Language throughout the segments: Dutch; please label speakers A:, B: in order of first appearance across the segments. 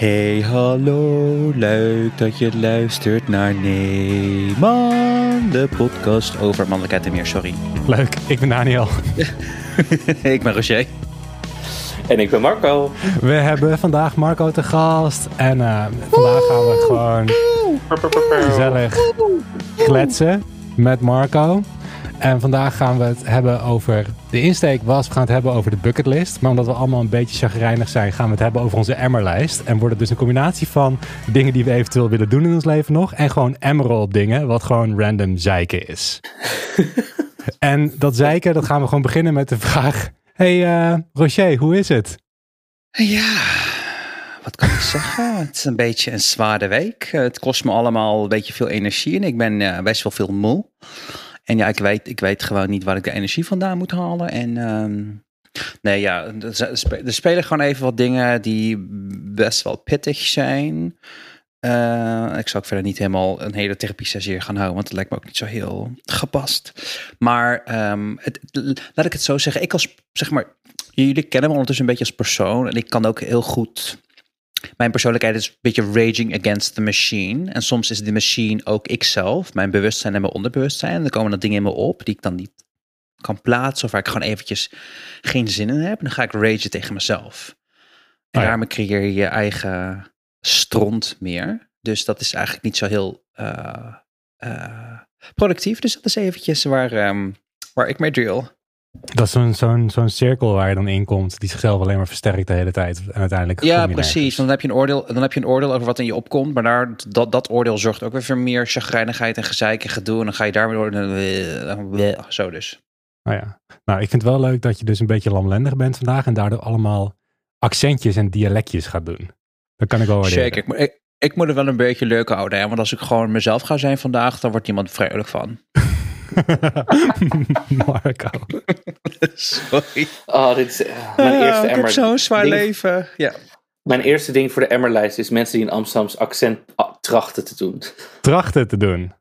A: Hey hallo, leuk dat je luistert naar Neeman, de podcast over mannelijkheid en meer, sorry.
B: Leuk, ik ben Daniel.
A: ik ben Roger.
C: En ik ben Marco.
B: We hebben vandaag Marco te gast. En uh, vandaag gaan we gewoon gezellig kletsen met Marco. En vandaag gaan we het hebben over. De insteek was: we gaan het hebben over de bucketlist. Maar omdat we allemaal een beetje chagrijnig zijn, gaan we het hebben over onze emmerlijst. En wordt het dus een combinatie van dingen die we eventueel willen doen in ons leven nog. En gewoon emerald dingen, wat gewoon random zeiken is. en dat zeiken, dat gaan we gewoon beginnen met de vraag: Hey uh, Rocher, hoe is het?
A: Ja, wat kan ik zeggen? Het is een beetje een zware week. Het kost me allemaal een beetje veel energie en ik ben uh, best wel veel moe. En ja, ik weet, ik weet gewoon niet waar ik de energie vandaan moet halen. En um, nee, ja, er spelen gewoon even wat dingen die best wel pittig zijn. Uh, ik zou ook verder niet helemaal een hele therapie sessie gaan houden, want het lijkt me ook niet zo heel gepast. Maar um, het, laat ik het zo zeggen, ik als, zeg maar, jullie kennen me ondertussen een beetje als persoon en ik kan ook heel goed mijn persoonlijkheid is een beetje raging against the machine. En soms is de machine ook ikzelf, mijn bewustzijn en mijn onderbewustzijn. En dan komen er dingen in me op die ik dan niet kan plaatsen. Of waar ik gewoon eventjes geen zin in heb. En dan ga ik ragen tegen mezelf. En oh ja. daarmee creëer je je eigen stront meer. Dus dat is eigenlijk niet zo heel uh, uh, productief. Dus dat is eventjes waar, um, waar ik mee drill.
B: Dat is zo'n zo'n zo'n cirkel waar je dan in komt, die zichzelf alleen maar versterkt de hele tijd. En uiteindelijk.
A: Ja, precies. Dan heb, je een oordeel, dan heb je een oordeel over wat in je opkomt. Maar daar, dat, dat oordeel zorgt ook weer voor meer chagrijnigheid en gezeik en gedoe. En dan ga je daarmee door. Zo dus.
B: Nou ja. Nou, ik vind het wel leuk dat je dus een beetje lamlendig bent vandaag. En daardoor allemaal accentjes en dialectjes gaat doen. Dat kan ik wel waarderen.
A: Zeker. Ik, ik, ik moet er wel een beetje leuk houden. Hè? Want als ik gewoon mezelf ga zijn vandaag, dan wordt niemand vrijelijk van.
B: Marco.
A: Sorry.
C: Oh, dit is uh, mijn eerste
A: ik
C: emmer.
A: heb zo'n zwaar
C: ding-
A: leven. Ja.
C: Mijn eerste ding voor de emmerlijst is mensen die een Amsterdams accent ah, trachten te doen.
B: Trachten te doen.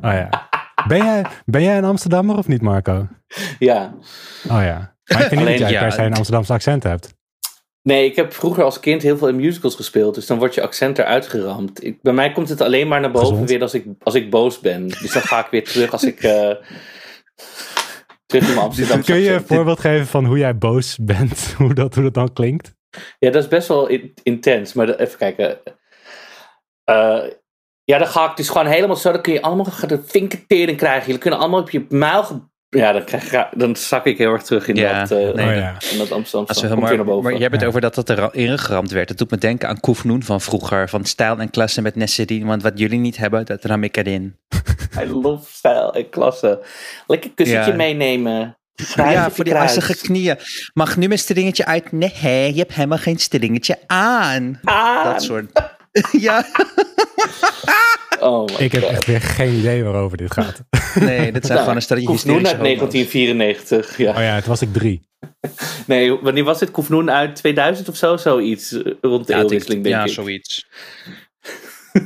B: Oh ja. Ben jij, ben jij een Amsterdammer of niet, Marco?
C: Ja.
B: Oh ja. Maar ik vind niet dat jij
A: ja,
B: per se een Amsterdamse accent hebt.
C: Nee, ik heb vroeger als kind heel veel in musicals gespeeld. Dus dan wordt je accent eruit geramd. Ik, bij mij komt het alleen maar naar boven
B: Gezond.
C: weer als ik, als ik boos ben. Dus dan ga ik weer terug als ik... eh, terug in mijn Amsterdamse
B: Kun je een voorbeeld geven van hoe jij boos bent? Hoe dat, hoe dat dan klinkt?
C: Ja, dat is best wel in- intens. Maar even kijken. Eh, ja, dan ga ik dus gewoon helemaal zo. Dan kun je allemaal de vinketering krijgen. Jullie kunnen allemaal op je muil. Ja, dan, krijg, ik- dan zak ik heel erg terug in
A: Ja,
C: dat, eh
A: nee,
B: oh ja.
C: in dat Amsterdamse.
A: Als we
C: Komt
A: helemaal,
C: weer naar boven.
A: maar je hebt het
B: Ja.
A: over dat het erin geramd werd. Het doet me denken aan Koef Noen van vroeger. Van stijl en klasse met Nessedin. Want wat jullie niet hebben, dat ram ik erin.
C: I love stijl en klasse. Lekker kussentje
A: Ja.
C: meenemen.
A: Ja, voor die assige knieën. Mag nu mijn stringetje uit? Nee, je hebt helemaal geen stringetje aan.
C: Ah,
A: Dat soort. ja,
C: Oh
B: Ik heb
C: God.
B: echt weer geen idee waarover dit gaat.
A: nee, dit zijn
C: Nou,
A: gewoon een stelletje
C: Koefnoen
A: hysterische
C: uit
A: homo's.
C: 1994. Ja.
B: Oh ja, het was ik drie.
C: Nee, wanneer was dit? Koefnoen uit 2000 of zo? Zoiets. eh, Rond de
A: Ja,
C: eeuwwisseling, denk
A: ja,
C: ik.
A: zoiets.
B: Hoe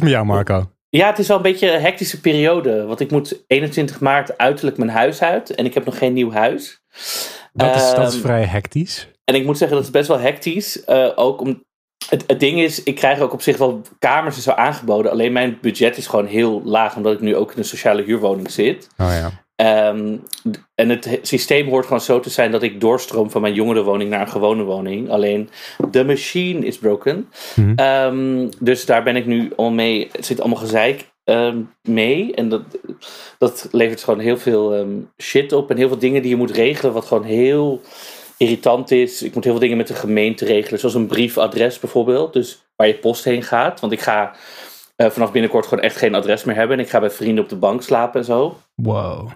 B: is het met jou, Marco?
C: Ja, het is wel een beetje een hectische periode. Want ik moet 21 maart uiterlijk mijn huis uit. En ik heb nog geen nieuw huis.
B: Dat is, dat is
C: Ehm,
B: vrij hectisch.
C: En ik moet zeggen, dat is best wel hectisch. Eh, ook om, het, het ding is, ik krijg ook op zich wel kamers en zo aangeboden. Alleen mijn budget is gewoon heel laag. Omdat ik nu ook in een sociale huurwoning zit.
B: Oh ja.
C: Ehm, en het he- systeem hoort gewoon zo te zijn dat ik doorstroom van mijn jongerenwoning naar een gewone woning. Alleen de machine is broken. Ehm, dus daar ben ik nu al mee. Het zit allemaal gezeik ehm, mee. En dat, dat levert gewoon heel veel shit op. En heel veel dingen die je moet regelen, wat gewoon heel irritant is. Ik moet heel veel dingen met de gemeente regelen. Zoals een briefadres bijvoorbeeld. Dus waar je post heen gaat. Want ik ga eh, vanaf binnenkort gewoon echt geen adres meer hebben. En ik ga bij vrienden op de bank slapen en zo.
B: Wow.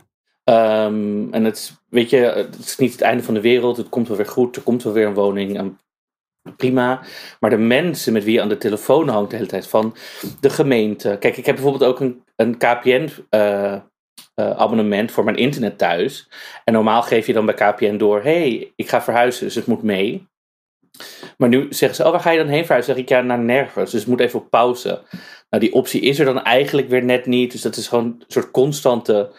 C: Ehm, en het, is- weet je, het is niet het einde van de wereld. Het komt wel weer goed. Er komt wel weer een woning. En prima. Maar de mensen met wie je aan de telefoon hangt de hele tijd van de gemeente. Kijk, ik heb bijvoorbeeld ook een, een KPN eh, eh, abonnement voor mijn internet thuis. En normaal geef je dan bij KPN door, hey, ik ga verhuizen, dus het moet mee. Maar nu zeggen ze, oh, waar ga je dan heen verhuizen? Zeg ik, ja, naar nergens. Dus het moet even op pauze. Nou, die optie is er dan eigenlijk weer net niet. Dus dat is gewoon een soort constante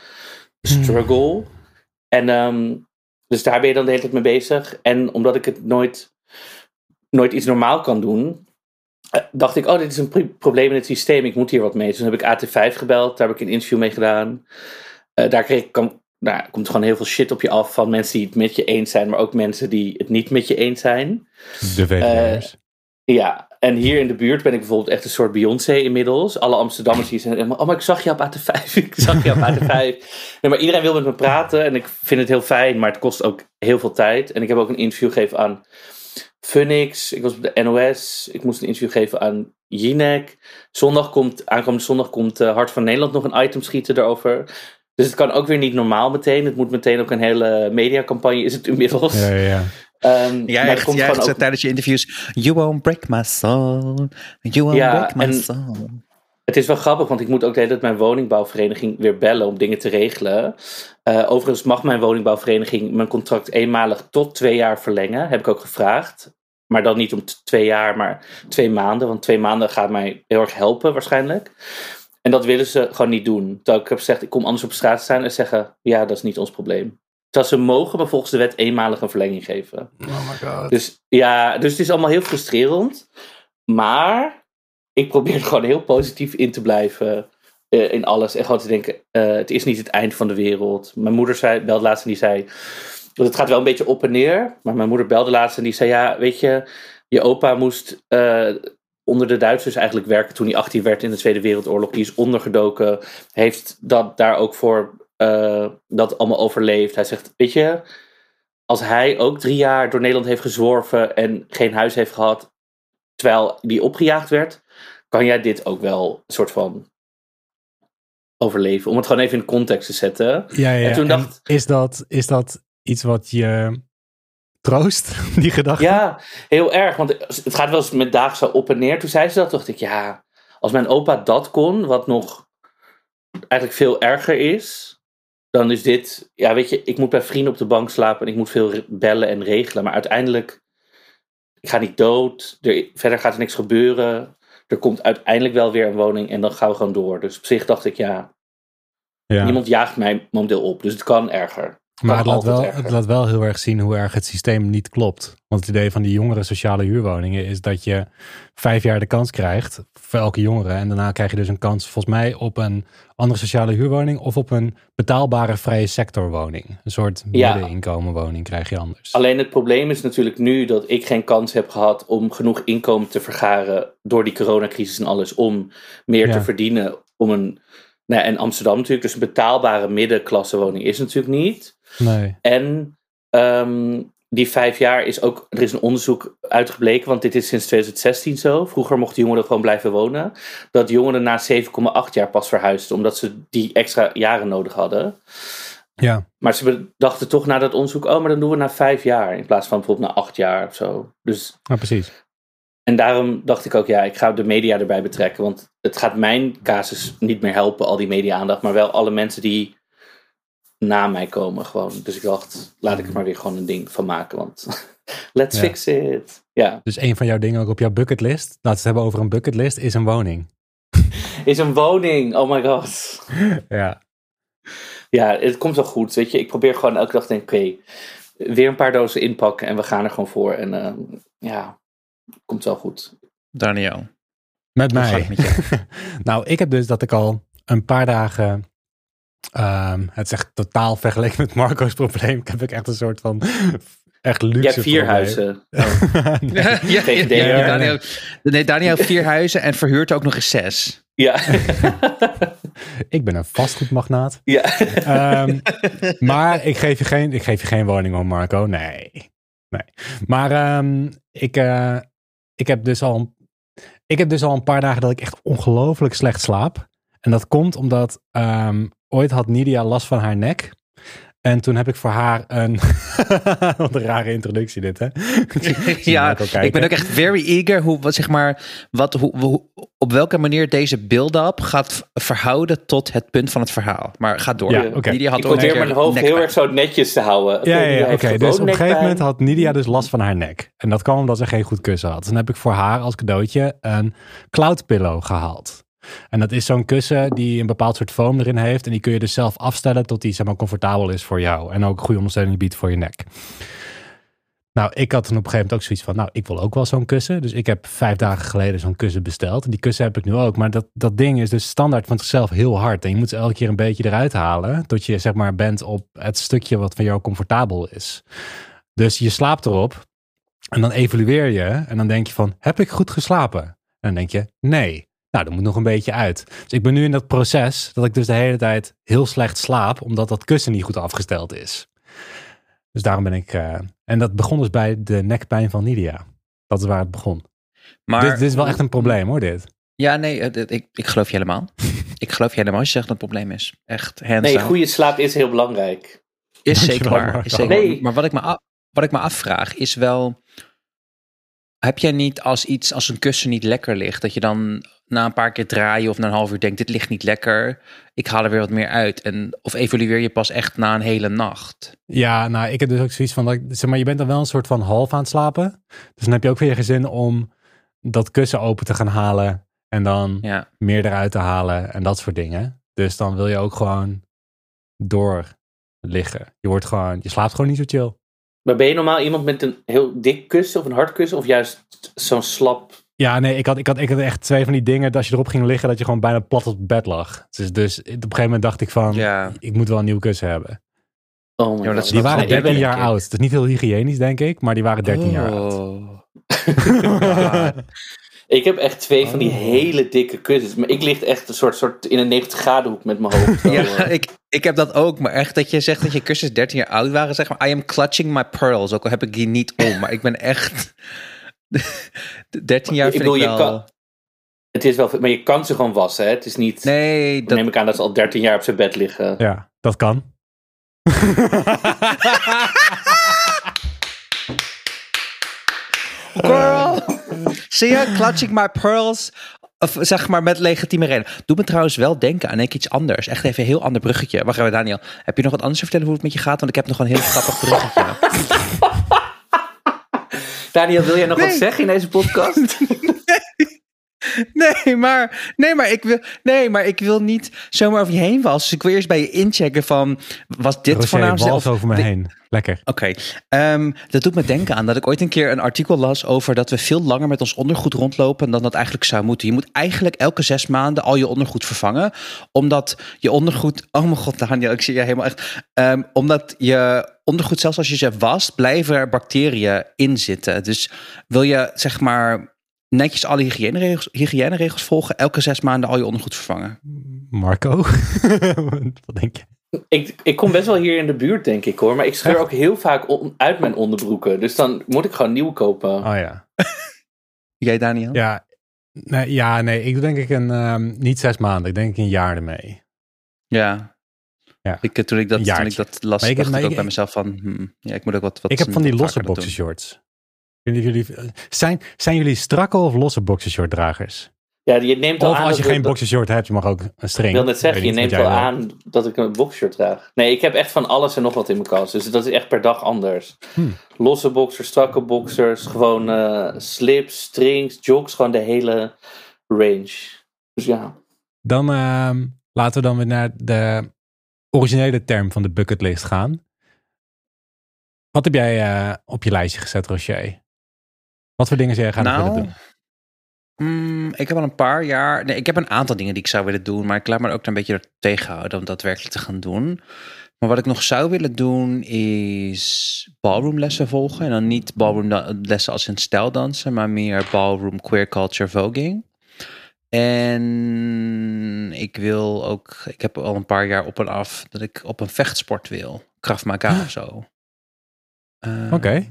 C: struggle. En ehm, dus daar ben je dan de hele tijd mee bezig. En omdat ik het nooit nooit iets normaal kan doen, dacht ik, oh, dit is een probleem in het systeem, ik moet hier wat mee. Dus toen heb ik AT5 gebeld, daar heb ik een interview mee gedaan. Uh, daar kreeg ik, kan, nou, komt gewoon heel veel shit op je af van mensen die het met je eens zijn, maar ook mensen die het niet met je eens zijn.
B: De VVD'ers.
C: Uh, ja, en hier in de buurt ben ik bijvoorbeeld echt een soort Beyoncé inmiddels. Alle Amsterdammers die zijn helemaal, oh maar ik zag je op AT5, ik zag je op AT5. nee, maar iedereen wil met me praten en ik vind het heel fijn, maar het kost ook heel veel tijd. En ik heb ook een interview gegeven aan Funix, ik was op de NOS, ik moest een interview geven aan Jinek. Zondag komt, aankomende zondag komt uh, Hart van Nederland nog een item schieten daarover. Dus het kan ook weer niet normaal meteen. Het moet meteen ook een hele mediacampagne is het inmiddels.
B: Ja, ja, ja.
A: Um, jij echt, jij ook... tijdens je interviews, you won't break my soul, you won't
C: ja,
A: break my soul.
C: Het is wel grappig, want ik moet ook de hele tijd mijn woningbouwvereniging weer bellen om dingen te regelen. Uh, overigens mag mijn woningbouwvereniging mijn contract eenmalig tot twee jaar verlengen. Heb ik ook gevraagd. Maar dan niet om twee jaar, maar twee maanden. Want twee maanden gaat mij heel erg helpen waarschijnlijk. En dat willen ze gewoon niet doen. Terwijl ik heb gezegd, ik kom anders op straat staan en zeggen, ja, dat is niet ons probleem. Dat ze mogen me volgens de wet eenmalig een verlenging geven.
B: Oh my god.
C: Dus ja, dus het is allemaal heel frustrerend. Maar ik probeer er gewoon heel positief in te blijven uh, in alles. En gewoon te denken, uh, het is niet het eind van de wereld. Mijn moeder zei, belde laatst en die zei, want het gaat wel een beetje op en neer. Maar mijn moeder belde laatst en die zei, ja, weet je, je opa moest uh, onder de Duitsers eigenlijk werken toen hij 18 werd in de Tweede Wereldoorlog. Die is ondergedoken, heeft dat daar ook voor dat allemaal overleefd. Hij zegt, weet je, als hij ook drie jaar door Nederland heeft gezworven en geen huis heeft gehad, terwijl die opgejaagd werd, kan jij dit ook wel een soort van overleven. Om het gewoon even in context te zetten.
B: Ja, ja. En toen dacht, is, dat, is dat iets wat je troost, die gedachte?
C: Ja, heel erg. Want het gaat wel eens met dagen op en neer. Toen zei ze dat, dacht ik, ja, als mijn opa dat kon, wat nog eigenlijk veel erger is, dan is dit, ja, weet je, ik moet bij vrienden op de bank slapen en ik moet veel bellen en regelen. Maar uiteindelijk, ik ga niet dood, er, verder gaat er niks gebeuren. Er komt uiteindelijk wel weer een woning en dan gaan we gewoon door. Dus op zich dacht ik, ja, ja. niemand jaagt mij momenteel op, dus het kan erger.
B: Maar het laat, wel, het laat wel heel erg zien hoe erg het systeem niet klopt. Want het idee van die jongere sociale huurwoningen is dat je vijf jaar de kans krijgt voor elke jongere. En daarna krijg je dus een kans volgens mij op een andere sociale huurwoning of op een betaalbare vrije sectorwoning. Een soort middeninkomenwoning krijg je anders.
C: Alleen het probleem is natuurlijk nu dat ik geen kans heb gehad om genoeg inkomen te vergaren door die coronacrisis en alles om meer te verdienen om een nou, en Amsterdam natuurlijk, dus een betaalbare middenklassewoning is natuurlijk niet.
B: Nee.
C: En ehm, die vijf jaar is ook, er is een onderzoek uitgebleken, want dit is sinds 2016 zo. Vroeger mochten jongeren gewoon blijven wonen. Dat jongeren na 7,8 jaar pas verhuisden, omdat ze die extra jaren nodig hadden.
B: Ja.
C: Maar ze dachten toch na dat onderzoek, oh, maar dan doen we na vijf jaar in plaats van bijvoorbeeld na acht jaar of zo. Dus,
B: ja, precies.
C: En daarom dacht ik ook, ja, ik ga de media erbij betrekken, want het gaat mijn casus niet meer helpen, al die media-aandacht, maar wel alle mensen die na mij komen gewoon. Dus ik dacht, laat ik er maar weer gewoon een ding van maken, want let's fix it. Ja.
B: Dus een van jouw dingen ook op jouw bucketlist, laten we het hebben over een bucketlist, is een woning.
C: is een woning, oh my god.
B: ja.
C: Ja, het komt wel goed, weet je. Ik probeer gewoon elke dag te denken, oké, weer een paar dozen inpakken en we gaan er gewoon voor. En uh, ja, komt wel goed.
A: Daniel.
B: Met mij. Met nou, ik heb dus dat ik al een paar dagen Um, het is echt totaal vergeleken met Marco's probleem. Ik heb ik echt een soort van echt luxe. Je
C: hebt vier huizen.
A: nee. ja, ja, Daniel, nee, Daniel heeft vier huizen en verhuurt ook nog eens zes.
C: Ja.
B: ik ben een vastgoedmagnaat.
C: Ja.
B: Um, maar ik geef, je geen, ik geef je geen woning om, Marco. Nee. nee. Maar um, ik, uh, ik, heb dus al, ik heb dus al een paar dagen dat ik echt ongelooflijk slecht slaap. En dat komt omdat um, ooit had Nidia last van haar nek. En toen heb ik voor haar een. Wat een rare introductie, dit, hè?
A: ja, ik ben ook echt very eager hoe, wat zeg maar, wat, hoe, op welke manier deze build-up gaat verhouden tot het punt van het verhaal. Maar ga door.
B: Ja, okay.
C: Nidia had ik probeer mijn hoofd heel erg zo netjes te houden.
B: Ja, ja, ja oké. Dus op een gegeven moment had Nidia dus last van haar nek. En dat kwam omdat ze geen goed kussen had. Dus dan heb ik voor haar als cadeautje een cloud pillow gehaald. En dat is zo'n kussen die een bepaald soort foam erin heeft. En die kun je dus zelf afstellen tot die zeg maar, comfortabel is voor jou. En ook goede ondersteuning biedt voor je nek. Nou, ik had toen op een gegeven moment ook zoiets van, nou, ik wil ook wel zo'n kussen. Dus ik heb vijf dagen geleden zo'n kussen besteld. En die kussen heb ik nu ook. Maar dat, dat ding is dus standaard van zichzelf heel hard. En je moet ze elke keer een beetje eruit halen. Tot je, zeg maar, bent op het stukje wat van jou comfortabel is. Dus je slaapt erop. En dan evalueer je. En dan denk je van, heb ik goed geslapen? En dan denk je, nee. Nou, dat moet nog een beetje uit. Dus ik ben nu in dat proces dat ik dus de hele tijd heel slecht slaap. Omdat dat kussen niet goed afgesteld is. Dus daarom ben ik. Uh, en dat begon dus bij de nekpijn van Nidia. Dat is waar het begon. Maar dit, dit is wel echt een probleem hoor, dit.
A: Ja, nee, ik, ik geloof je helemaal. ik geloof je helemaal als je zegt dat het een probleem is. Echt,
C: Nee, goede slaap is heel belangrijk.
A: Is zeker waar. Is zeker nee. Maar wat ik, me af, wat ik me afvraag is wel... Heb jij niet als iets, als een kussen niet lekker ligt, dat je dan na een paar keer draaien of na een half uur denkt, dit ligt niet lekker, ik haal er weer wat meer uit. En, of evalueer je pas echt na een hele nacht?
B: Ja, nou, ik heb dus ook zoiets van, dat, zeg maar, je bent dan wel een soort van half aan het slapen. Dus dan heb je ook weer geen zin om dat kussen open te gaan halen en dan ja. meer eruit te halen en dat soort dingen. Dus dan wil je ook gewoon door liggen. Je wordt gewoon, je slaapt gewoon niet zo chill.
C: Maar ben je normaal iemand met een heel dik kussen of een hard kussen of juist zo'n slap
B: ja, nee, ik had, ik, had, ik had echt twee van die dingen dat als je erop ging liggen, dat je gewoon bijna plat op bed lag. Dus, dus op een gegeven moment dacht ik van, ja. ik moet wel een nieuw kussen hebben.
C: Oh my
B: God. Die waren 13 jaar oud. Het is niet heel hygiënisch, denk ik, maar die waren 13 jaar oud. Oh.
C: ik heb echt twee van die hele dikke kussens. Maar ik lig echt een soort, soort in een 90 graden hoek met mijn hoofd.
A: ja, ik, ik heb dat ook. Maar echt dat je zegt dat je kussens 13 jaar oud waren. Zeg maar, I am clutching my pearls. Ook al heb ik die niet om. Maar ik ben echt... 13 jaar vind ik, ik wel... Kan,
C: het is wel, maar je kan ze gewoon wassen, hè? Het is niet...
A: Nee,
C: dat... neem ik aan dat ze al 13 jaar op zijn bed liggen.
B: Ja, dat kan.
A: Girl, zie je, clutching my pearls, of zeg maar met legitieme reden. Doe me trouwens wel denken aan iets anders. Echt even een heel ander bruggetje. Wacht even, Daniel. Heb je nog wat anders te vertellen hoe het met je gaat? Want ik heb nog een heel grappig bruggetje.
C: Daniel, wil jij nog wat zeggen in deze podcast?
A: Nee, maar, nee, maar ik wil, nee, maar ik wil niet zomaar over je heen vallen. Dus ik wil eerst bij je inchecken van, was dit
B: Roger,
A: voornaam
B: Of over me heen. Lekker.
A: Oké, ehm, dat doet me denken aan dat ik ooit een keer een artikel las over dat we veel langer met ons ondergoed rondlopen dan dat eigenlijk zou moeten. Je moet eigenlijk elke zes maanden al je ondergoed vervangen, omdat je ondergoed, oh mijn god Daniel, ik zie je helemaal echt, um, omdat je ondergoed, zelfs als je ze wast, blijven er bacteriën in zitten. Dus wil je zeg maar netjes alle hygiëneregels, hygiëneregels volgen, elke zes maanden al je ondergoed vervangen.
B: Marco, wat denk je?
C: Ik, ik kom best wel hier in de buurt, denk ik hoor. Maar ik scheur ook heel vaak uit mijn onderbroeken. Dus dan moet ik gewoon nieuw kopen.
B: Oh ja.
A: Jij, Daniel?
B: Ja, nee, ja, nee. Ik denk ik een, um, niet zes maanden. Ik denk een jaar ermee.
A: Ja. Ja. Ik, toen, ik dat, toen ik dat las, ik dacht ik ook bij mezelf van... Hmm, ja, ik moet ook wat, wat
B: Ik heb van die losse boxershorts. Jullie, zijn, zijn jullie strakke of losse boxershort-dragers?
C: Ja, je neemt al
B: of als je geen boxershort hebt, je mag ook een string.
C: Ik wil net zeggen, je neemt wel aan dat ik een boxershort draag. Nee, ik heb echt van alles en nog wat in mijn kast. Dus dat is echt per dag anders. Hmm. Losse boxers, strakke boxers, gewoon uh, slips, strings, jogs, gewoon de hele range. Dus ja.
B: Dan uh, laten we dan weer naar de originele term van de bucketlist gaan. Wat heb jij uh, op je lijstje gezet, Rocher? Wat voor dingen zou jij gaan
A: nou,
B: willen doen?
A: Mm, ik heb al een paar jaar. Nee, ik heb een aantal dingen die ik zou willen doen, maar ik laat me ook een beetje tegenhouden om daadwerkelijk te gaan doen. Maar wat ik nog zou willen doen is ballroomlessen volgen. En dan niet ballroomlessen als in stijldansen, maar meer ballroom queer culture voging. En ik wil ook, ik heb al een paar jaar op en af dat ik op een vechtsport wil. Krav Maga of zo.
B: Oké. Ehm,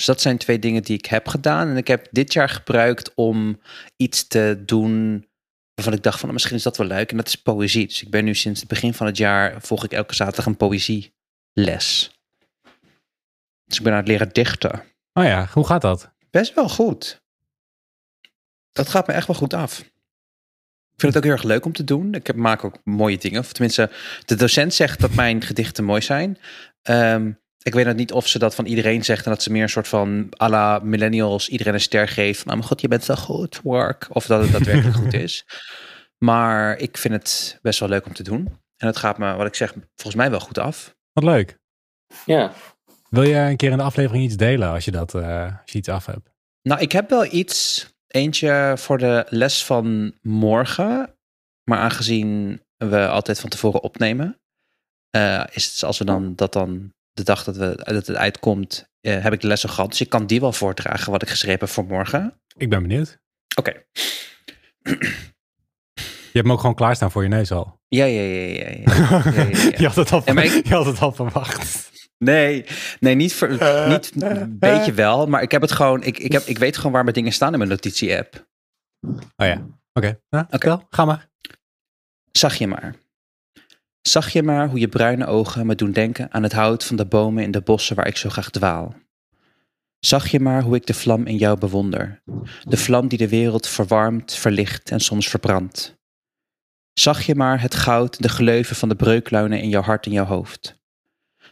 A: dus dat zijn twee dingen die ik heb gedaan. En ik heb dit jaar gebruikt om iets te doen waarvan ik dacht van nou, misschien is dat wel leuk. En dat is poëzie. Dus ik ben nu sinds het begin van het jaar volg ik elke zaterdag een poëzieles. Dus ik ben aan het leren dichten.
B: Oh ja, hoe gaat dat?
A: Best wel goed. Dat gaat me echt wel goed af. Ik vind het ook heel erg leuk om te doen. Ik maak ook mooie dingen. Of tenminste, de docent zegt dat mijn gedichten mooi zijn. Um, ik weet het niet of ze dat van iedereen zegt en dat ze meer een soort van à la millennials iedereen een ster geeft. Nou, mijn god, je bent zo goed, work. Of dat het daadwerkelijk goed is. Maar ik vind het best wel leuk om te doen. En het gaat me, wat ik zeg, volgens mij wel goed af.
B: Wat leuk.
C: Ja.
B: Wil je een keer in de aflevering iets delen als je, dat, uh, als je iets af hebt?
A: Nou, ik heb wel iets. Eentje voor de les van morgen. Maar aangezien we altijd van tevoren opnemen, uh, is het als we dan dat dan de dag dat, we, dat het uitkomt, uh, heb ik de lessen gehad. Dus ik kan die wel voordragen wat ik geschreven heb voor morgen.
B: Ik ben benieuwd.
A: Oké. Okay.
B: Je hebt hem ook gewoon klaarstaan voor je neus al.
A: Ja, ja, ja, ja. ja. ja,
B: je, had het al, ik... je had het al verwacht.
A: Nee, nee, niet, voor, niet een beetje wel, maar ik heb het gewoon, ik, ik, heb, ik weet gewoon waar mijn dingen staan in mijn notitie-app.
B: Oh ja, oké. Okay. Nou, okay. ga maar.
A: Zag je maar. Zag je maar hoe je bruine ogen me doen denken aan het hout van de bomen in de bossen waar ik zo graag dwaal. Zag je maar hoe ik de vlam in jou bewonder, de vlam die de wereld verwarmt, verlicht en soms verbrandt. Zag je maar het goud, de gleuven van de breukluinen in jouw hart en jouw hoofd.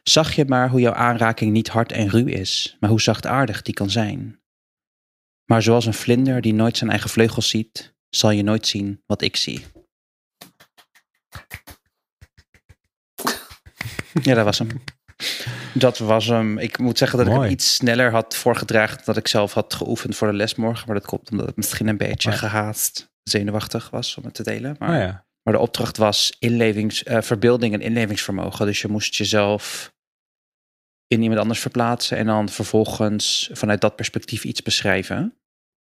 A: Zag je maar hoe jouw aanraking niet hard en ruw is, maar hoe zachtaardig die kan zijn. Maar zoals een vlinder die nooit zijn eigen vleugels ziet, zal je nooit zien wat ik zie. Ja, dat was hem. Dat was hem. Ik moet zeggen dat ik hem iets sneller had voorgedragen dan ik zelf had geoefend voor de les morgen. Maar dat komt omdat het misschien een beetje gehaast zenuwachtig was om het te delen. Maar,
B: oh ja.
A: maar de opdracht was inlevings, uh, verbeelding en inlevingsvermogen. Dus je moest jezelf in iemand anders verplaatsen en dan vervolgens vanuit dat perspectief iets beschrijven.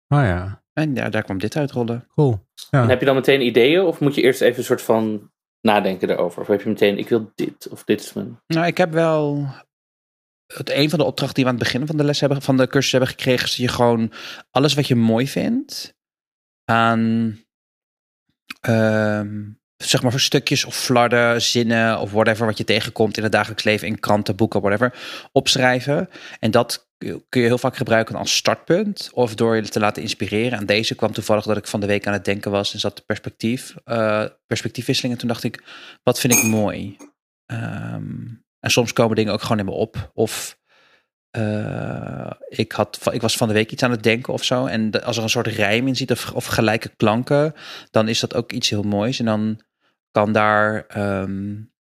B: Oh ja.
A: En ja, daar kwam dit uitrollen.
B: Cool. Ja.
C: En heb je dan meteen ideeën of moet je eerst even een soort van nadenken erover? Of heb je meteen, ik wil dit of dit is.
A: Nou, ik heb wel... Het, een van de opdrachten die we aan het begin van de les hebben, van de cursus hebben gekregen, is dat je gewoon alles wat je mooi vindt aan um, zeg maar voor stukjes of flarden, zinnen of whatever wat je tegenkomt in het dagelijks leven in kranten, boeken, whatever, opschrijven. En dat kun je heel vaak gebruiken als startpunt of door je te laten inspireren. En deze kwam toevallig dat ik van de week aan het denken was en zat perspectief, uh, perspectiefwisseling. En toen dacht ik, wat vind ik mooi? Um, en soms komen dingen ook gewoon in me op. Of uh, ik, had, ik was van de week iets aan het denken of zo. En de, als er een soort rijm in zit of, gelijke klanken, dan is dat ook iets heel moois. En dan kan daar um,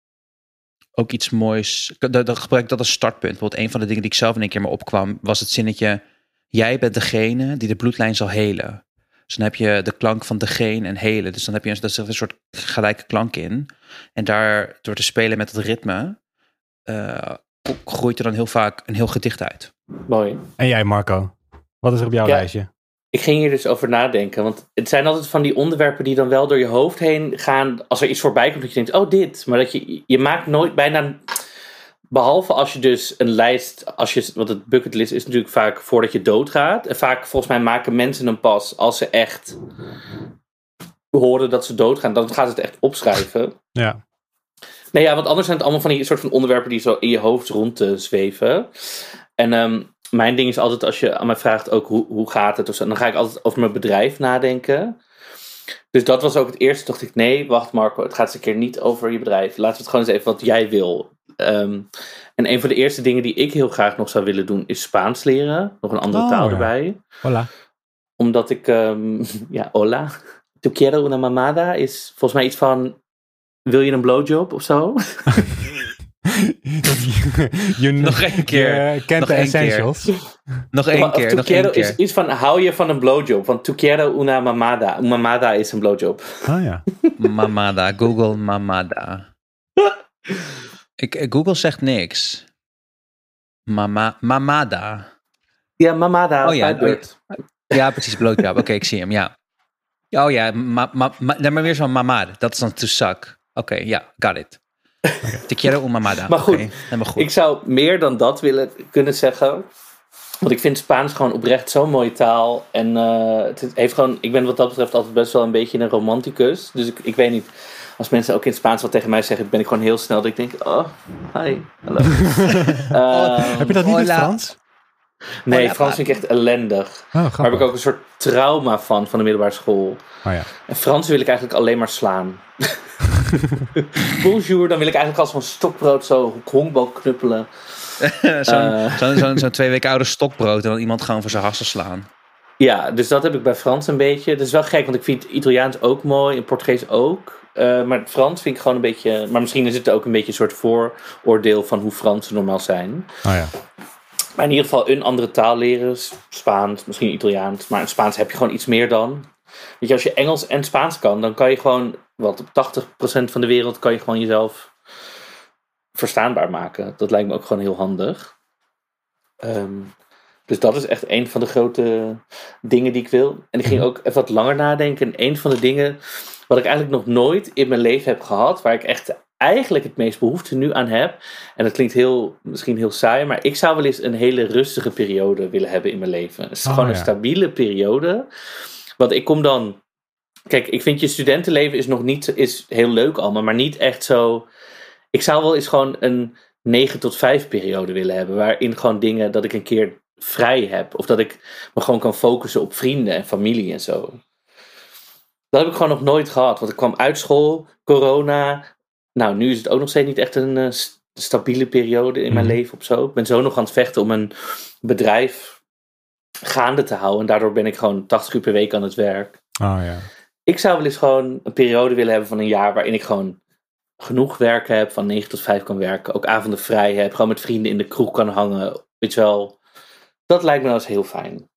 A: ook iets moois. Dan gebruik ik dat als startpunt. Bijvoorbeeld een van de dingen die ik zelf in een keer me opkwam, was het zinnetje: Jij bent degene die de bloedlijn zal helen. Dus dan heb je de klank van degene en helen. Dus dan heb je een, dat een soort gelijke klank in. En daar door te spelen met het ritme. Uh, groeit er dan heel vaak een heel gedicht uit.
C: Mooi.
B: En jij, Marco? Wat is er op jouw lijstje?
C: Ik ging hier dus over nadenken. Want het zijn altijd van die onderwerpen die dan wel door je hoofd heen gaan. Als er iets voorbij komt, dat je denkt: oh, dit. Maar dat je, je maakt nooit bijna. Behalve als je dus een lijst. Als je, want het bucketlist is natuurlijk vaak voordat je doodgaat. En vaak, volgens mij, maken mensen een pas als ze echt horen dat ze doodgaan. Dan gaat het echt opschrijven.
B: Ja.
C: Nee, ja, want anders zijn het allemaal van die soort van onderwerpen die zo in je hoofd rond te zweven. En um, mijn ding is altijd als je aan mij vraagt ook hoe, hoe gaat het of zo, dan ga ik altijd over mijn bedrijf nadenken. Dus dat was ook het eerste. dacht ik, nee, wacht Marco, het gaat eens een keer niet over je bedrijf. Laten we het gewoon eens even wat jij wil. Um, en een van de eerste dingen die ik heel graag nog zou willen doen, is Spaans leren. Nog een andere oh, taal ja. erbij.
B: Hola.
C: Omdat ik, um, ja, hola. Tu quiero una mamada is volgens mij iets van, wil je een blowjob of zo?
B: je
A: nog één keer.
B: Je kent de essentials.
A: Keer. Nog één keer. Nog één
C: keer. is iets van hou je van een blowjob. Want tu quiero una mamada. Mamada is een blowjob.
B: Oh ja.
A: mamada. Google mamada. Ik, Google zegt niks. Mama, mamada.
C: Ja, mamada.
A: Oh ja, oh, ja precies. Blowjob. Oké, okay, ik zie hem. Ja. Oh ja, ma, ma, ma, maar weer zo'n mamada. Dat is dan to suck. Oké, okay, ja, got it. Te quiero mamada.
C: Maar goed, okay, goed, ik zou meer dan dat willen kunnen zeggen. Want ik vind Spaans gewoon oprecht zo'n mooie taal. En uh, het heeft gewoon, ik ben wat dat betreft altijd best wel een beetje een romanticus. Dus ik, ik weet niet, als mensen ook in Spaans wat tegen mij zeggen, ben ik gewoon heel snel dat ik denk, oh, hi, hallo.
B: uh, heb je dat niet in Frans?
C: Nee, Frans vind ik echt ellendig. Oh, maar heb ik ook een soort trauma van, van de middelbare school.
B: Oh, ja.
C: En Frans wil ik eigenlijk alleen maar slaan. Bonjour, dan wil ik eigenlijk als van stokbrood zo honkbal knuppelen.
A: Zo'n uh, zo, zo, zo twee weken oude stokbrood en dan iemand gewoon voor zijn hassen slaan.
C: Ja, dus dat heb ik bij Frans een beetje. Dat is wel gek, want ik vind Italiaans ook mooi en Portugees ook. Uh, maar Frans vind ik gewoon een beetje. Maar misschien is het ook een beetje een soort vooroordeel van hoe Fransen normaal zijn.
B: Oh ja.
C: Maar in ieder geval een andere taal leren. Spaans, misschien Italiaans. Maar in Spaans heb je gewoon iets meer dan. Weet je, als je Engels en Spaans kan, dan kan je gewoon. Wat op 80% van de wereld kan je gewoon jezelf verstaanbaar maken. Dat lijkt me ook gewoon heel handig. Um, dus dat is echt een van de grote dingen die ik wil. En ik ging mhm. ook even wat langer nadenken. En een van de dingen wat ik eigenlijk nog nooit in mijn leven heb gehad, waar ik echt eigenlijk het meest behoefte nu aan heb. En dat klinkt heel, misschien heel saai, maar ik zou wel eens een hele rustige periode willen hebben in mijn leven. Het is oh, gewoon een stabiele periode. Want ik kom dan. Kijk, ik vind je studentenleven is nog niet is heel leuk allemaal, maar niet echt zo. Ik zou wel eens gewoon een 9 tot 5 periode willen hebben. Waarin gewoon dingen dat ik een keer vrij heb. Of dat ik me gewoon kan focussen op vrienden en familie en zo. Dat heb ik gewoon nog nooit gehad. Want ik kwam uit school, corona. Nou, nu is het ook nog steeds niet echt een uh, stabiele periode in mijn mhm. leven of zo. Ik ben zo nog aan het vechten om een bedrijf gaande te houden. En daardoor ben ik gewoon 80 uur per week aan het werk.
B: Oh, ja.
C: Ik zou wel eens gewoon een periode willen hebben van een jaar waarin ik gewoon genoeg werk heb, van 9 tot 5 kan werken. Ook avonden vrij heb, gewoon met vrienden in de kroeg kan hangen. Weet je wel, dat lijkt me nou eens heel fijn.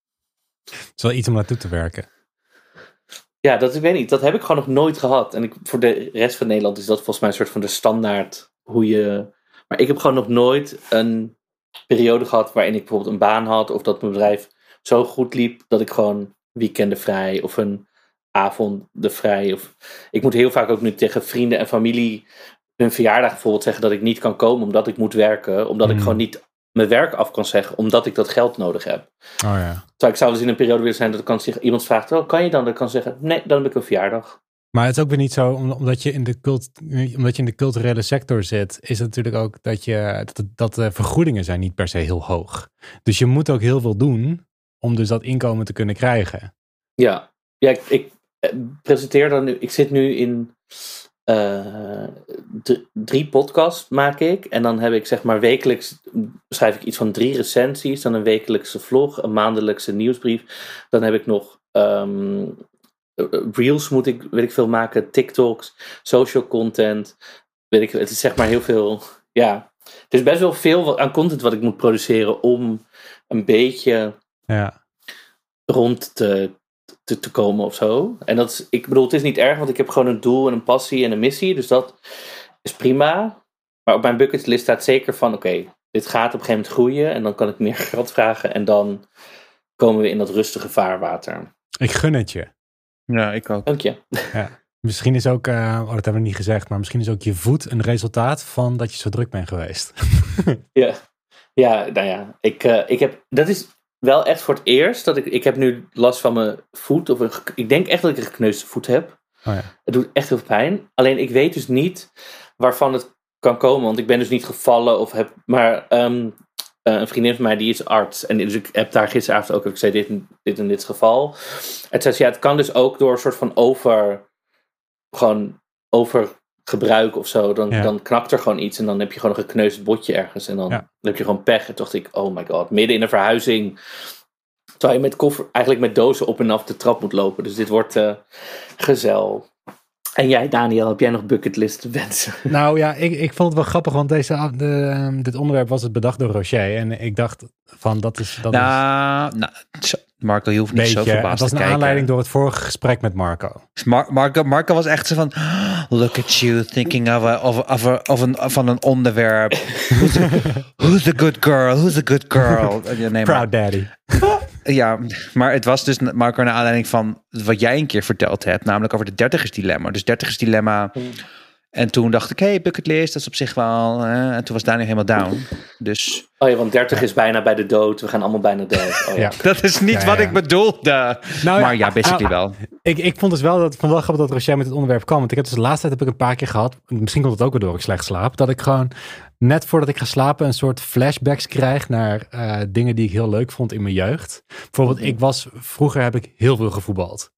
B: Het is wel iets om naartoe te werken.
C: Ja, dat ik weet niet. Dat heb ik gewoon nog nooit gehad. En ik, voor de rest van Nederland is dat volgens mij een soort van de standaard hoe je. Maar ik heb gewoon nog nooit een periode gehad waarin ik bijvoorbeeld een baan had of dat mijn bedrijf zo goed liep dat ik gewoon weekenden vrij of een avond de vrij. Of, ik moet heel vaak ook nu tegen vrienden en familie hun verjaardag bijvoorbeeld zeggen dat ik niet kan komen omdat ik moet werken. Omdat ik hmm. gewoon niet mijn werk af kan zeggen, omdat ik dat geld nodig heb.
B: Oh ja.
C: Terwijl ik zou dus in een periode willen zijn dat ik kan zeggen, iemand vraagt, oh, kan je dan? Dat ik kan zeggen, nee, dan heb ik een verjaardag.
B: Maar het is ook weer niet zo, omdat je in de, cult, omdat je in de culturele sector zit, is het natuurlijk ook dat, je, dat, dat de vergoedingen zijn niet per se heel hoog. Dus je moet ook heel veel doen om dus dat inkomen te kunnen krijgen.
C: Ja, ja ik, ik eh, presenteer dan nu, ik zit nu in uh, drie podcasts maak ik. En dan heb ik zeg maar wekelijks schrijf ik iets van drie recensies. Dan een wekelijkse vlog, een maandelijkse nieuwsbrief. Dan heb ik nog um, reels moet ik, weet ik veel maken, TikToks, social content. Weet ik, het is zeg maar heel veel. Ja, het is best wel veel aan content wat ik moet produceren om een beetje
B: ja.
C: rond te te, te komen of zo. En dat is, ik bedoel, het is niet erg, want ik heb gewoon een doel en een passie en een missie. Dus dat is prima. Maar op mijn bucketlist staat zeker van, oké, dit gaat op een gegeven moment groeien. En dan kan ik meer geld vragen. En dan komen we in dat rustige vaarwater.
B: Ik gun het je.
A: Ja, ik ook.
C: Dank je.
B: Ja. Misschien is ook, uh, oh, dat hebben we niet gezegd, maar misschien is ook je voet een resultaat van dat je zo druk bent geweest.
C: ja. Ja, nou ja, ik, uh, ik heb, dat is wel echt voor het eerst dat ik, ik heb nu last van mijn voet. Of een, ik denk echt dat ik een gekneusde voet heb.
B: Oh ja.
C: Het doet echt heel veel pijn. Alleen ik weet dus niet waarvan het kan komen. Want ik ben dus niet gevallen of heb. Maar um, een vriendin van mij die is arts. En dus ik heb daar gisteravond ook ik zei dit, dit en dit geval. Het zei ja, het kan dus ook door een soort van over. Gewoon over gebruik of zo, dan, dan knakt er gewoon iets en dan heb je gewoon een gekneusd botje ergens en dan, heb je gewoon pech. En toen dacht ik, oh my god, midden in een verhuizing, terwijl je met koffer, eigenlijk met dozen op en af de trap moet lopen. Dus dit wordt uh, gezel. En jij, Daniel, heb jij nog bucketlist wensen?
B: Nou ja, ik, ik vond het wel grappig, want deze, de, ehm, dit onderwerp was het bedacht door Rocher. En ik dacht van, dat is... Dat
A: nou,
B: is...
A: nou, Marco, je hoeft niet zo verbaasd te
B: kijken. Dat was een aanleiding door het vorige gesprek met Marco.
A: Mar Marco, Marco was echt zo van, look at you thinking of, a, of, of, a, of een, van een onderwerp. who's, a, who's a good girl? Who's a good girl?
B: Nee, Proud daddy.
A: Ja, maar het was dus Marco naar aanleiding van wat jij een keer verteld hebt, namelijk over de dertigers dilemma. Dus dertigers dilemma. Hmm. En toen dacht ik, hey, bucketlist, dat is op zich wel. en toen was Daniel helemaal down. Dus.
C: Oh ja, want 30 is bijna bij de dood. We gaan allemaal bijna dood. Oh, ja.
A: dat is niet wat ik bedoelde. Nou, maar ja, basically nou, wel.
B: Ik, ik vond dus wel dat van wel grappig dat Rochelle met het onderwerp kwam. Want ik heb dus de laatste tijd heb ik een paar keer gehad. Misschien komt het ook wel door ik slecht slaap. Dat ik gewoon net voordat ik ga slapen een soort flashbacks krijg naar uh, dingen die ik heel leuk vond in mijn jeugd. Bijvoorbeeld, ik was vroeger heb ik heel veel gevoetbald.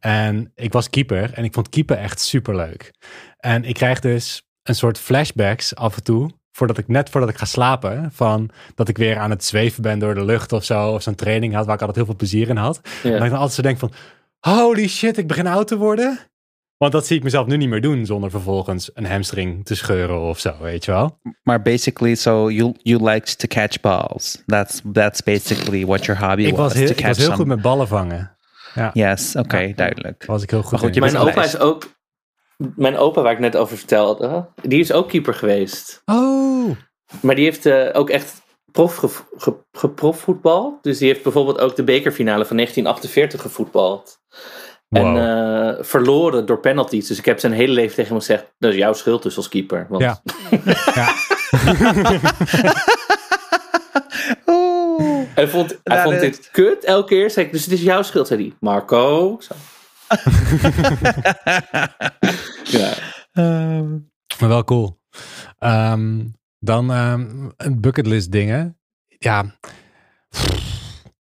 B: En ik was keeper en ik vond keeper echt super leuk. En ik krijg dus een soort flashbacks af en toe voordat ik net voordat ik ga slapen, van dat ik weer aan het zweven ben door de lucht of zo, of zo'n training had waar ik altijd heel veel plezier in had. En dat ik dan altijd zo denk van, holy shit, ik begin oud te worden. Want dat zie ik mezelf nu niet meer doen zonder vervolgens een hamstring te scheuren of zo, weet je wel.
A: Maar basically, so you, you liked to catch balls. That's, that's basically what your hobby
B: Ik was
A: was.
B: heel,
A: to
B: ik was heel
A: some-
B: goed met ballen vangen. Ja,
A: Yes, oké,
B: Ja.
A: duidelijk.
B: was ik heel goed
A: Maar goed,
C: Mijn opa is ook. Mijn opa, waar ik net over vertelde, die is ook keeper geweest.
B: Oh,
C: Maar die heeft eh, ook echt prof ge, ge- geprofvoetbald. Dus die heeft bijvoorbeeld ook de bekerfinale van 1948 gevoetbald. En eh, verloren door penalties. Dus ik heb zijn hele leven tegen hem gezegd: dat is jouw schuld dus als keeper. Want
B: Ja. ja.
A: Oeh.
C: Hij vond, hij
A: Dat
C: vond dit kut elke keer. Zei ik, dus het is jouw schuld, zei hij. Marco. Zo. Ja.
A: Ehm,
B: Maar wel cool. Ehm, dan ehm, een bucketlist dingen. Ja.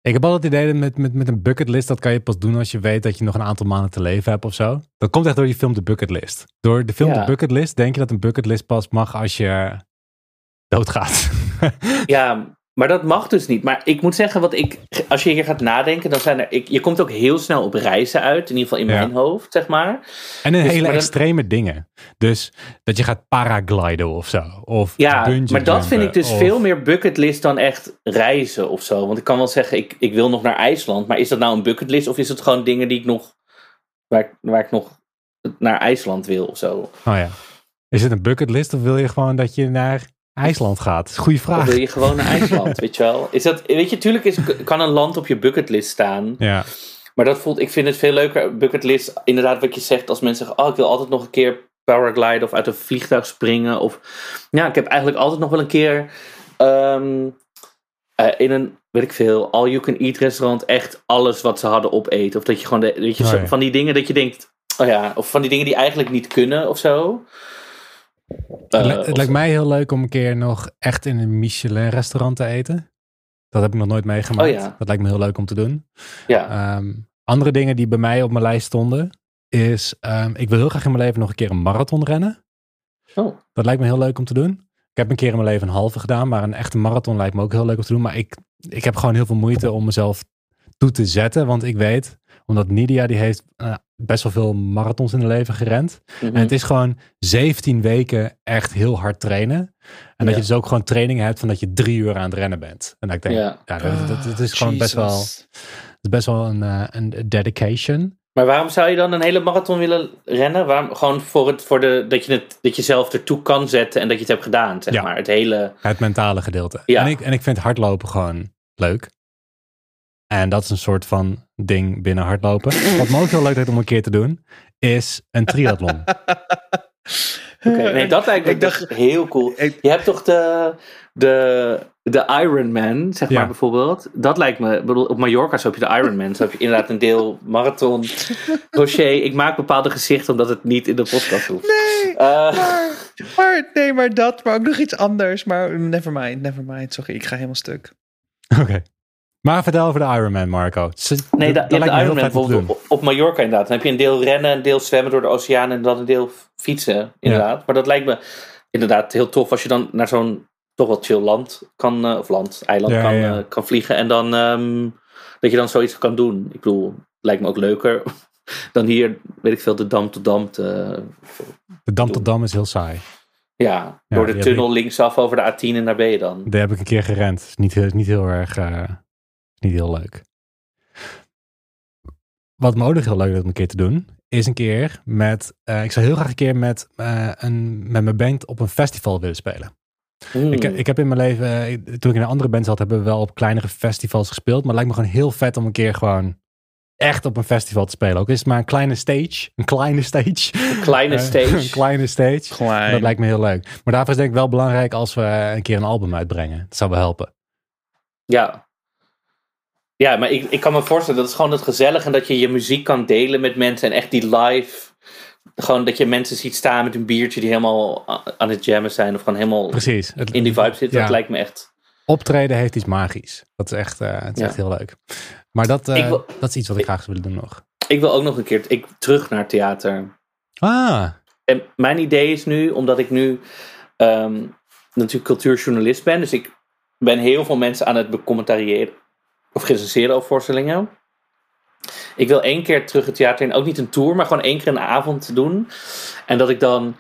B: Ik heb altijd het idee dat met, met, met een bucketlist, dat kan je pas doen als je weet dat je nog een aantal maanden te leven hebt of zo. Dat komt echt door die film De Bucketlist. Door de film
C: Ja.
B: De Bucketlist denk je dat een bucketlist pas mag als je doodgaat.
C: ja, maar dat mag dus niet. Maar ik moet zeggen, wat ik, als je hier gaat nadenken, dan zijn er. Ik, je komt ook heel snel op reizen uit. In ieder geval in
B: Ja.
C: mijn hoofd, zeg maar.
B: en een
C: Dus,
B: hele
C: dat-
B: extreme dingen. Dus dat je gaat paragliden of zo. Of
C: Ja, maar dat vind ik dus
B: of-
C: veel meer bucketlist dan echt reizen of zo. Want ik kan wel zeggen, ik, ik wil nog naar IJsland. Maar is dat nou een bucketlist of is het gewoon dingen die ik nog. waar, ik- waar ik nog naar IJsland wil of zo?
B: Oh ja. Is het een bucketlist of wil je gewoon dat je naar IJsland gaat? Goeie
C: Of
B: vraag.
C: wil je gewoon naar IJsland, weet je wel? Is dat, weet je, tuurlijk is, kan een land op je bucketlist staan.
B: Ja.
C: Maar dat voelt, ik vind het veel leuker, bucketlist, inderdaad wat je zegt, als mensen zeggen, oh, ik wil altijd nog een keer paragliden of uit een vliegtuig springen. Of, ja, ik heb eigenlijk altijd nog wel een keer ehm, eh, in een, weet ik veel, all-you-can-eat restaurant echt alles wat ze hadden opeten. Of dat je gewoon, de, weet je,
B: Oh, ja.
C: van die dingen dat je denkt, oh ja, of van die dingen die eigenlijk niet kunnen of zo.
B: Het,
C: Eh,
B: li- het lijkt mij heel leuk om een keer nog echt in een Michelin-restaurant te eten. Dat heb ik nog nooit meegemaakt.
C: Oh ja.
B: Dat lijkt me heel leuk om te doen.
C: ja.
B: Ehm, andere dingen die bij mij op mijn lijst stonden, is ehm, ik wil heel graag in mijn leven nog een keer een marathon rennen.
C: Oh.
B: Dat lijkt me heel leuk om te doen. Ik heb een keer in mijn leven een halve gedaan, maar een echte marathon lijkt me ook heel leuk om te doen. Maar ik, ik heb gewoon heel veel moeite om mezelf toe te zetten, want ik weet, omdat Nidia die heeft eh, best wel veel marathons in haar leven gerend.
C: Mhm.
B: En het is gewoon 17 weken echt heel hard trainen. En dat
C: Ja.
B: je dus ook gewoon trainingen hebt van dat je drie uur aan het rennen bent. En dat ik denk, ja,
C: Ja.
B: dat, dat, dat is gewoon best wel, dat is best wel een, eh, een dedication.
C: Maar waarom zou je dan een hele marathon willen rennen? Waarom, gewoon voor het, voor de, dat, je het, dat je zelf ertoe kan zetten en dat je het hebt gedaan, zeg
B: Ja.
C: maar. Het hele...
B: Het mentale gedeelte.
C: Ja.
B: En, ik, en ik vind hardlopen gewoon leuk. En dat is een soort van ding binnen hardlopen. Wat me ook heel leuk lijkt om een keer te doen, is een triathlon.
C: Oké, nee, dat lijkt me
A: Ik dacht-
C: heel cool.
A: Ik-
C: Je hebt toch de, de, de Ironman, zeg
B: Ja.
C: maar bijvoorbeeld. Dat lijkt me, bedoel, op Mallorca zo heb je de Ironman. Zo heb je inderdaad een deel marathon. Rocher, ik maak bepaalde gezichten omdat het niet in de podcast hoeft.
A: Nee, maar, maar, nee, maar dat, maar ook nog iets anders. Maar never mind, never mind. Sorry, ik ga helemaal stuk.
B: Oké. Maar vertel over de Ironman, Marco. Ze-
C: nee,
B: dat
C: da, je
B: lijkt
C: hebt de Ironman bijvoorbeeld op, op Mallorca inderdaad. Dan heb je een deel rennen, een deel zwemmen door de oceaan en dan een deel fietsen, inderdaad. Maar dat lijkt me inderdaad heel tof als je dan naar zo'n toch wel chill land kan, eh, of land, eiland
B: Ja,
C: kan,
B: ja,
C: eh, kan vliegen. En dan ehm, dat je dan zoiets kan doen. Ik bedoel, lijkt me ook leuker dan hier, weet ik veel, de dam tot dam te,
B: De Dam tot Dam is heel saai.
C: ja, door de tunnel linksaf over de A10 en daar ben je dan.
B: Daar heb ik een keer gerend. Niet, heel- niet heel erg, eh, niet heel leuk. Wat me ook nog heel leuk lijkt om een keer te doen, is een keer met, eh, ik zou heel graag een keer met, eh, een, met mijn band op een festival willen spelen. Ik, ik heb in mijn leven, eh, toen ik in een andere band zat, hebben we wel op kleinere festivals gespeeld. Maar het lijkt me gewoon heel vet om een keer gewoon echt op een festival te spelen. Ook is het maar een kleine stage. Een kleine stage.
C: Een kleine stage.
B: een kleine stage.
A: Klein.
B: Dat lijkt me heel leuk. Maar daarvoor is denk ik wel belangrijk als we een keer een album uitbrengen. Dat zou wel helpen.
C: Ja. Ja, maar ik, ik kan me voorstellen, dat is gewoon het gezellige en dat je je muziek kan delen met mensen en echt die live. Gewoon dat je mensen ziet staan met een biertje die helemaal aan het jammen zijn of gewoon helemaal
B: Precies. Het-
C: in die vibe zitten.
B: Ja.
C: Dat lijkt me echt.
B: Optreden heeft iets magisch. Dat is echt, eh, het is
C: Ja.
B: echt heel leuk. Maar dat, eh,
C: wil-
B: dat is iets wat ik graag zou willen doen nog.
C: Ik wil ook nog een keer ik, terug naar theater.
B: Ah,
C: En mijn idee is nu, omdat ik nu ehm, natuurlijk cultuurjournalist ben, dus ik ben heel veel mensen aan het becommentariëren of recenseren over voorstellingen. ik wil één keer terug het theater in. Ook niet een tour, maar gewoon één keer een avond doen. En dat ik dan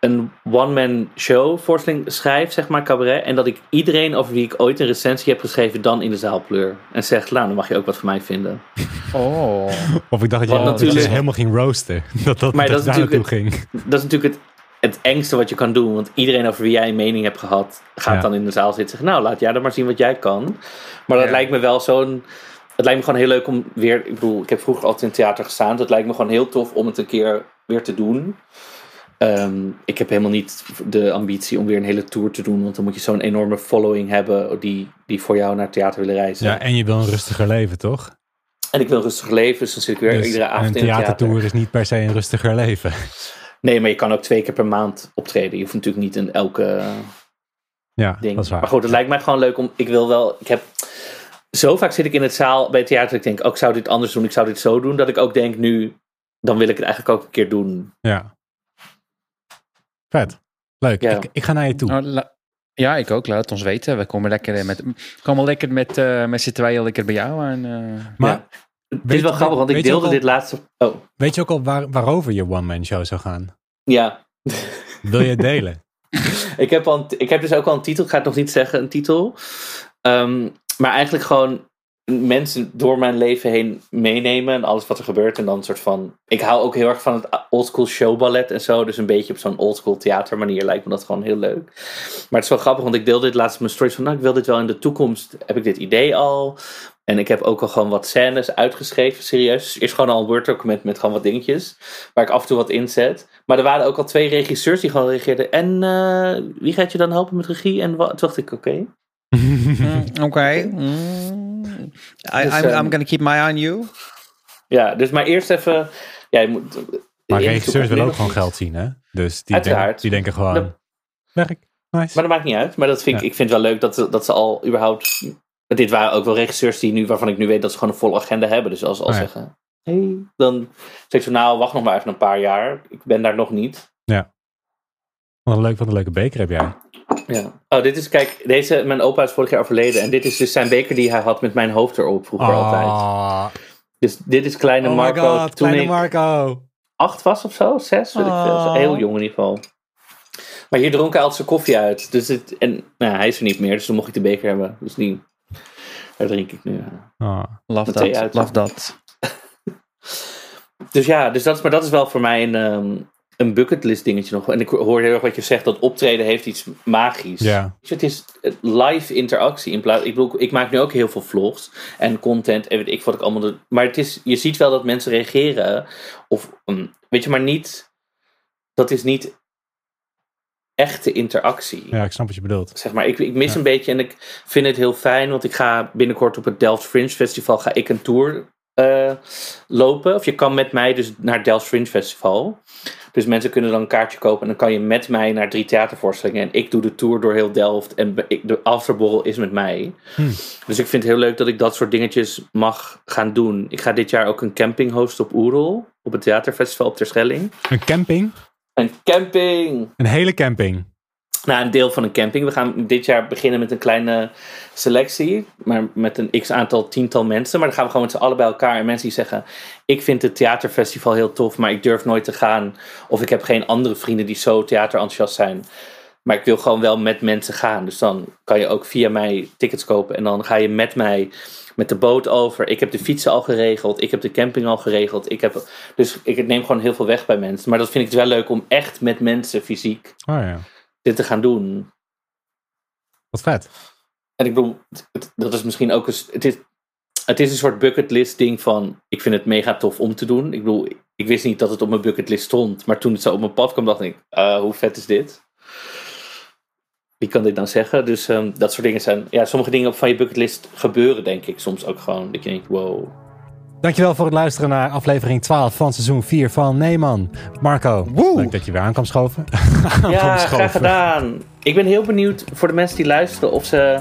C: een one-man show voorstelling schrijf, zeg maar, cabaret. En dat ik iedereen over wie ik ooit een recensie heb geschreven, dan in de zaal pleur. En zeg, nou, dan mag je ook wat van mij vinden.
A: Oh.
B: Of ik dacht dat je,
C: Want
B: dat je
C: natuurlijk-
B: helemaal ging roosten. Dat dat,
C: Maar
B: dat
C: dat
B: je
C: is
B: daar naartoe
C: natuurlijk
B: ging.
C: Dat is natuurlijk het, het engste wat je kan doen. Want iedereen over wie jij een mening hebt gehad, gaat
B: Ja.
C: dan in de zaal zitten en zeggen, nou, laat jij dan maar zien wat jij kan. Maar dat
A: Ja.
C: lijkt me wel zo'n... Het lijkt me gewoon heel leuk om weer... Ik bedoel, ik heb vroeger altijd in theater gestaan. Dus het lijkt me gewoon heel tof om het een keer weer te doen. Ehm, ik heb helemaal niet de ambitie om weer een hele tour te doen. Want dan moet je zo'n enorme following hebben die, die voor jou naar het theater willen reizen.
B: Ja, en je wil een rustiger leven, toch?
C: En ik wil een rustig leven, dus dan zit ik weer
B: Dus
C: iedere
B: een
C: avond in het theater.
B: theatertour is niet per se een rustiger leven.
C: Nee, maar je kan ook twee keer per maand optreden. Je hoeft natuurlijk niet in elke
B: Ja,
C: ding.
B: dat is waar.
C: Maar goed, het lijkt mij gewoon leuk om. Ik wil wel. Ik heb. Zo vaak zit ik in het zaal bij het theater. Dat ik denk, ook ik zou dit anders doen. Ik zou dit zo doen. Dat ik ook denk, nu. Dan wil ik het eigenlijk ook een keer doen.
B: Ja. Vet. Leuk.
C: Ja.
B: Ik, ik ga naar je toe.
A: Nou, ja, ik ook. Laat het ons weten. We komen lekker eh, met, komen lekker met, eh met z'n tweeën lekker bij jou. En, eh,
B: maar
C: Ja. Het
B: Weet
C: is wel grappig, want ik deelde
B: al-
C: dit laatste. Oh,
B: weet je ook al waar, waarover je one-man show zou gaan?
C: ja.
B: Wil je het delen?
C: Ik heb, al ik heb dus ook al een titel. Ik ga het nog niet zeggen, een titel. Ehm, maar eigenlijk gewoon mensen door mijn leven heen meenemen. En alles wat er gebeurt. En dan een soort van... Ik hou ook heel erg van het oldschool showballet en zo. Dus een beetje op zo'n oldschool theater manier lijkt me dat gewoon heel leuk. Maar het is wel grappig, want ik deelde dit laatst mijn stories van... Nou, ik wil dit wel in de toekomst. Heb ik dit idee al? En ik heb ook al gewoon wat scènes uitgeschreven, serieus. Dus eerst gewoon al een Word document met gewoon wat dingetjes. Waar ik af en toe wat inzet. Maar er waren ook al twee regisseurs die gewoon reageerden. En eh, wie gaat je dan helpen met regie? En wat? Toen dacht ik, oké.
A: mm, Oké. Mm. I,
C: Dus,
A: I'm,
C: ehm,
A: I'm gonna keep my eye on you.
C: Ja, dus maar eerst even... Ja, je moet,
B: Maar
C: in de
B: regisseurs willen ook gewoon geld zien, hè? Dus die,
C: Uiteraard.
B: denken, die denken gewoon, werk, nice.
C: Maar dat maakt niet uit. Maar dat vind ik,
B: Ja.
C: ik vind het wel leuk dat, dat ze al überhaupt... Dit waren ook wel regisseurs die nu, waarvan ik nu weet dat ze gewoon een volle agenda hebben. Dus als ze al
B: Oh ja.
C: zeggen, hey, dan zeg ik zo, nou, wacht nog maar even een paar jaar. Ik ben daar nog niet.
B: Wat een, leuk, wat een leuke beker heb jij.
C: Ja. Oh, dit is, kijk, deze, mijn opa is vorig jaar overleden. En dit is dus zijn beker die hij had met mijn hoofd erop vroeger altijd.
B: Ah.
C: Dus dit is kleine
B: Oh my
C: Marco
B: god,
C: toen
B: kleine
C: ik
B: Marco.
C: acht was of zo, zes, weet ik veel.
B: Oh.
C: Heel jong in ieder geval. Maar hier dronk hij altijd zijn koffie uit. Dus het, en nou, hij is er niet meer, dus dan mocht ik de beker hebben. Dus die, daar drink ik nu.
B: Ah.
A: Love dat. Love dat.
C: Dus ja, dus dat, is, maar dat is wel voor mij een, ehm, een bucketlist dingetje nog. En ik hoor heel erg wat je zegt, dat optreden heeft iets magisch.
B: Ja.
C: Dus het is live interactie. In plaats, ik, bedoel, ik maak nu ook heel veel vlogs en content en weet ik wat ik allemaal doe. Maar het is, je ziet wel dat mensen reageren. Of, mm, weet je, maar niet... Dat is niet echte interactie.
B: ja, ik snap wat je bedoelt.
C: Zeg maar, ik, ik mis
B: Ja.
C: een beetje en ik vind het heel fijn, want ik ga binnenkort op het Delft Fringe Festival ga ik een tour eh, lopen. Of je kan met mij dus naar het Delft Fringe Festival. Dus mensen kunnen dan een kaartje kopen en dan kan je met mij naar drie theatervoorstellingen. En ik doe de tour door heel Delft en ik, de afterborrel is met mij.
B: Hmm.
C: Dus ik vind het heel leuk dat ik dat soort dingetjes mag gaan doen. Ik ga dit jaar ook een camping hosten op Oerol, op het theaterfestival op Terschelling.
B: Een camping?
C: Een camping!
B: Een hele camping.
C: Nou, een deel van een camping. We gaan dit jaar beginnen met een kleine selectie. Maar met een x aantal tiental mensen. Maar dan gaan we gewoon met z'n allen bij elkaar. En mensen die zeggen: Ik vind het theaterfestival heel tof, maar ik durf nooit te gaan. Of ik heb geen andere vrienden die zo theaterenthousiast zijn. Maar ik wil gewoon wel met mensen gaan. Dus dan kan je ook via mij tickets kopen. En dan ga je met mij met de boot over. Ik heb de fietsen al geregeld. Ik heb de camping al geregeld. Ik heb, dus ik neem gewoon heel veel weg bij mensen. Maar dat vind ik dus wel leuk om echt met mensen fysiek
B: Oh ja,
C: dit te gaan doen.
B: wat vet.
C: En ik bedoel, het- dat is misschien ook een. Het is, het is een soort bucketlist ding van. Ik vind het mega tof om te doen. Ik bedoel, ik wist niet dat het op mijn bucketlist stond. Maar toen het zo op mijn pad kwam, dacht ik: eh, hoe vet is dit? Wie kan dit nou zeggen? Dus ehm, dat soort dingen zijn. Ja, sommige dingen op van je bucketlist gebeuren, denk ik. Soms ook gewoon. Dat je denkt: wow.
B: Dankjewel voor het luisteren naar aflevering 12 van seizoen 4 van Nee Man. Marco,
A: Woe!
B: leuk dat je weer aan kwam schoven. Aan
C: Ja,
B: kwam
C: graag
B: schoven.
C: gedaan. Ik ben heel benieuwd voor de mensen die luisteren of ze.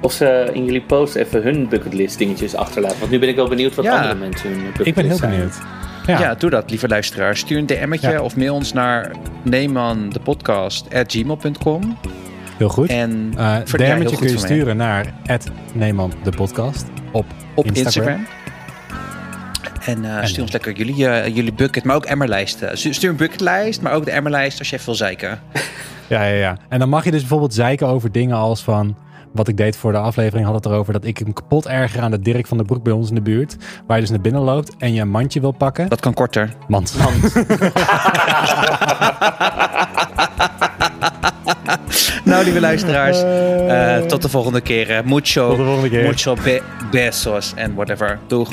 C: Of ze in jullie post even hun bucketlist dingetjes achterlaten. Want nu ben ik wel benieuwd wat
A: Ja.
C: andere mensen hun bucketlist
B: Ik ben heel
C: zijn.
B: benieuwd.
A: Ja.
B: Ja,
A: doe dat, lieve luisteraar. Stuur een DM'tje
B: Ja.
A: of mail ons naar neemandepodcast.gmail.com.
B: heel goed.
A: En
B: Eh
A: voor- ja, heel
B: DM'tje kun je sturen naar Neeman de podcast op
A: op
B: Instagram.
A: Instagram. En uh, stuur ons lekker jullie, uh, jullie bucket, maar ook emmerlijsten. Stuur een bucketlijst, maar ook de emmerlijst als je even wil zeiken.
B: Ja, ja, ja. En dan mag je dus bijvoorbeeld zeiken over dingen als van... Wat ik deed voor de aflevering had het erover dat ik hem kapot erger aan de Dirk van de Broek bij ons in de buurt. Waar je dus naar binnen loopt en je een mandje wil pakken.
A: Dat kan korter.
B: Mand.
C: Mand.
A: nou, lieve luisteraars. Uh, tot de volgende keer. Mucho,
B: de volgende keer.
A: mucho be besos en whatever. Doeg.